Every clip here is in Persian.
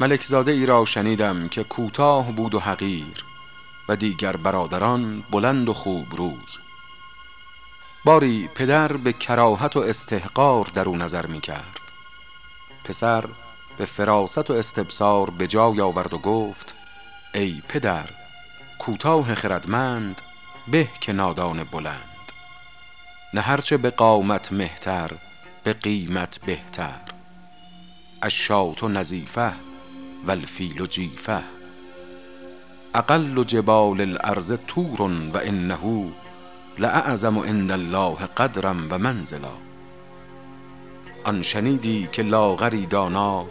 ملکزاده ای را شنیدم که کوتاه بود و حقیر و دیگر برادران بلند و خوب روی باری پدر به کراهت و استحقار در او نظر می کرد. پسر به فراست و استبصار به جای آورد و گفت ای پدر کوتاه خردمند به که نادان بلند. نه هرچه به قامت مهتر به قیمت بهتر. الشاة نظیفه و الفیل جیفه اقل جبال الارض طور و انه لاعظم عند الله قدرا و منزلا آن شنیدی که لاغری دانا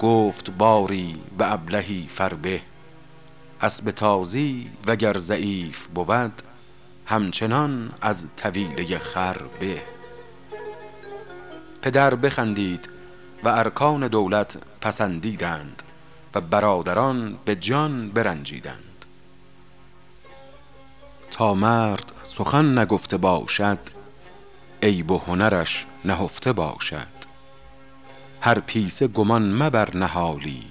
گفت باری به ابلهی فربه. اسب تازی وگر ضعیف بود همچنان از طویله خر به پدر بخندید و ارکان دولت پسندیدند و برادران به جان برنجیدند. تا مرد سخن نگفته باشد عیب و هنرش نهفته باشد. هر پیسه گمان مبر نهالی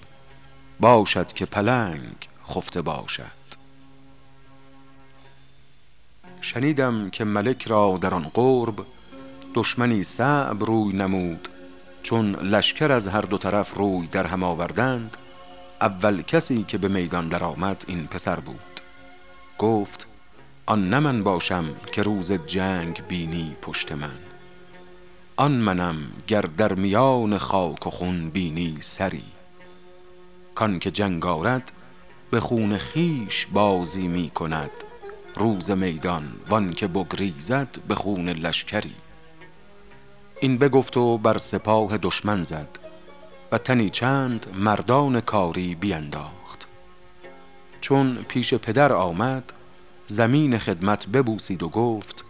باشد که پلنگ خفته باشد. شنیدم که ملک را در آن قرب دشمنی صعب روی نمود چون لشکر از هر دو طرف روی در هم آوردند اول کسی که به میدان درآمد این پسر بود. گفت آن نه من باشم که روز جنگ بینی پشت من. آن منم گر در میان خاک و خون بینی سری. کان که جنگ آرد به خون خویش بازی می کند. روز میدان وان که بگریزد به خون لشکری. این بگفت و بر سپاه دشمن زد و تنی چند مردان کاری بینداخت. چون پیش پدر آمد زمین خدمت ببوسید و گفت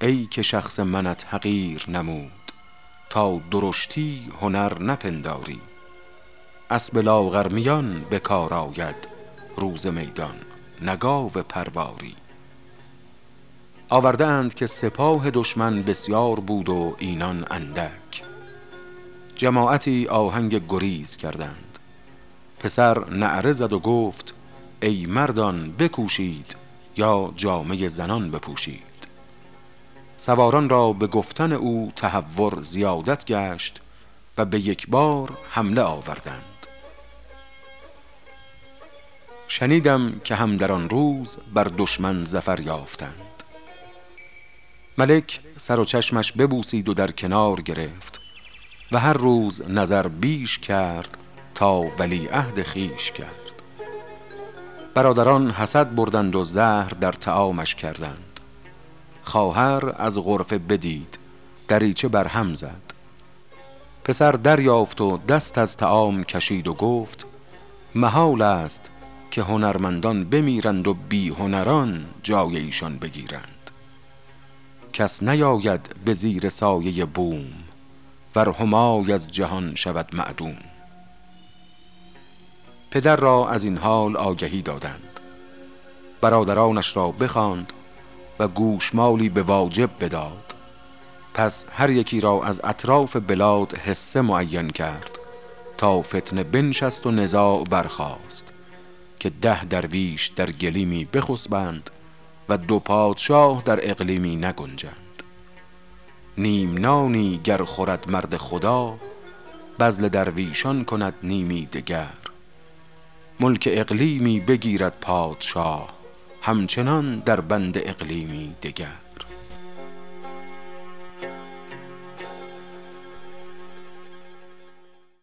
ای که شخص منت حقیر نمود تا درشتی هنر نپنداری. اسب لاغر میان به کار آید روز میدان نه گاو پرواری. آورده اند که سپاه دشمن بسیار بود و اینان اندک. جماعتی آهنگ گریز کردند. پسر نعره زد و گفت ای مردان بکوشید یا جامه زنان بپوشید. سواران را به گفتن او تهور زیادت گشت و به یک بار حمله آوردند. شنیدم که هم در آن روز بر دشمن ظفر یافتند. ملک سر و چشمش ببوسید و در کنار گرفت و هر روز نظر بیش کرد تا ولی عهد خیش کرد. برادران حسد بردند و زهر در طعامش کردند. خواهر از غرفه بدید دریچه بر هم زد. پسر دریافت و دست از طعام کشید و گفت محال است که هنرمندان بمیرند و بی هنران جای ایشان بگیرند. کس نیاید به زیر سایه بوم ور همای از جهان شود معدوم. پدر را از این حال آگهی دادند. برادرانش را بخواند و گوشمالی به واجب بداد. پس هر یکی را از اطراف بلاد حصه معین کرد تا فتنه بنشست و نزاع برخاست که ده درویش در گلیمی بخسبند و دو پادشاه در اقلیمی نگنجند. نیم نانی گر خورد مرد خدا بذل درویشان کند نیمی دگر. ملک اقلیمی بگیرد پادشاه همچنان در بند اقلیمی دگر.